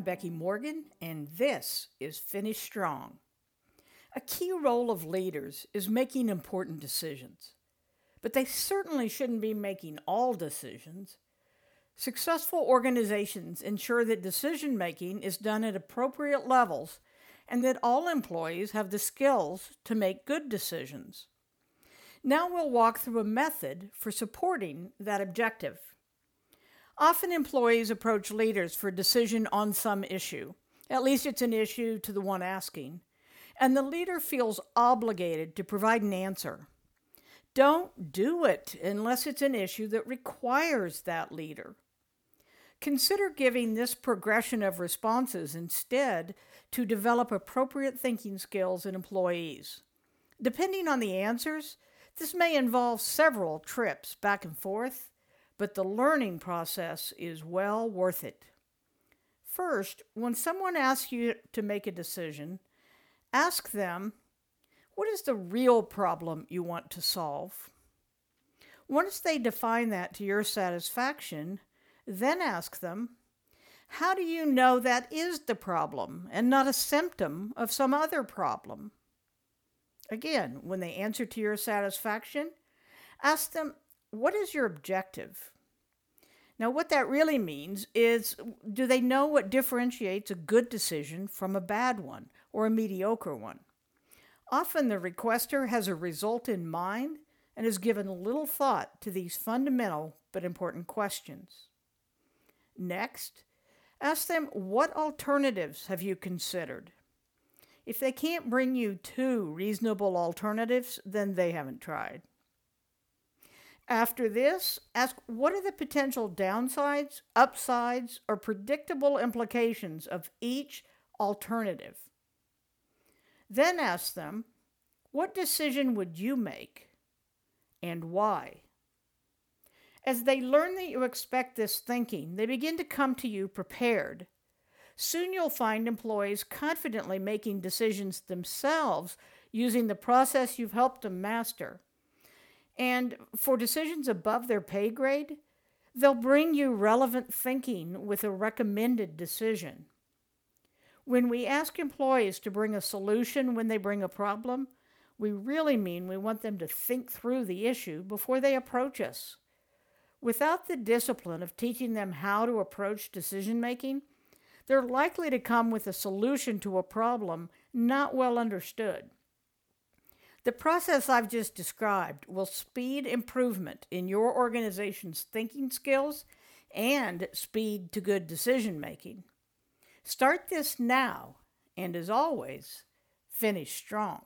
I'm Becky Morgan, and this is Finish Strong. A key role of leaders is making important decisions, but they certainly shouldn't be making all decisions. Successful organizations ensure that decision making is done at appropriate levels and that all employees have the skills to make good decisions. Now we'll walk through a method for supporting that objective. Often employees approach leaders for decision on some issue. At least it's an issue to the one asking. And the leader feels obligated to provide an answer. Don't do it unless it's an issue that requires that leader. Consider giving this progression of responses instead to develop appropriate thinking skills in employees. Depending on the answers, this may involve several trips back and forth but the learning process is well worth it. First, when someone asks you to make a decision, ask them, What is the real problem you want to solve? Once they define that to your satisfaction, then ask them, How do you know that is the problem and not a symptom of some other problem? Again, when they answer to your satisfaction, ask them, what is your objective? Now, what that really means is do they know what differentiates a good decision from a bad one or a mediocre one? Often the requester has a result in mind and has given little thought to these fundamental but important questions. Next, ask them what alternatives have you considered? If they can't bring you two reasonable alternatives, then they haven't tried. After this, ask what are the potential downsides, upsides, or predictable implications of each alternative. Then ask them, what decision would you make and why? As they learn that you expect this thinking, they begin to come to you prepared. Soon you'll find employees confidently making decisions themselves using the process you've helped them master. And for decisions above their pay grade, they'll bring you relevant thinking with a recommended decision. When we ask employees to bring a solution when they bring a problem, we really mean we want them to think through the issue before they approach us. Without the discipline of teaching them how to approach decision making, they're likely to come with a solution to a problem not well understood. The process I've just described will speed improvement in your organization's thinking skills and speed to good decision making. Start this now, and as always, finish strong.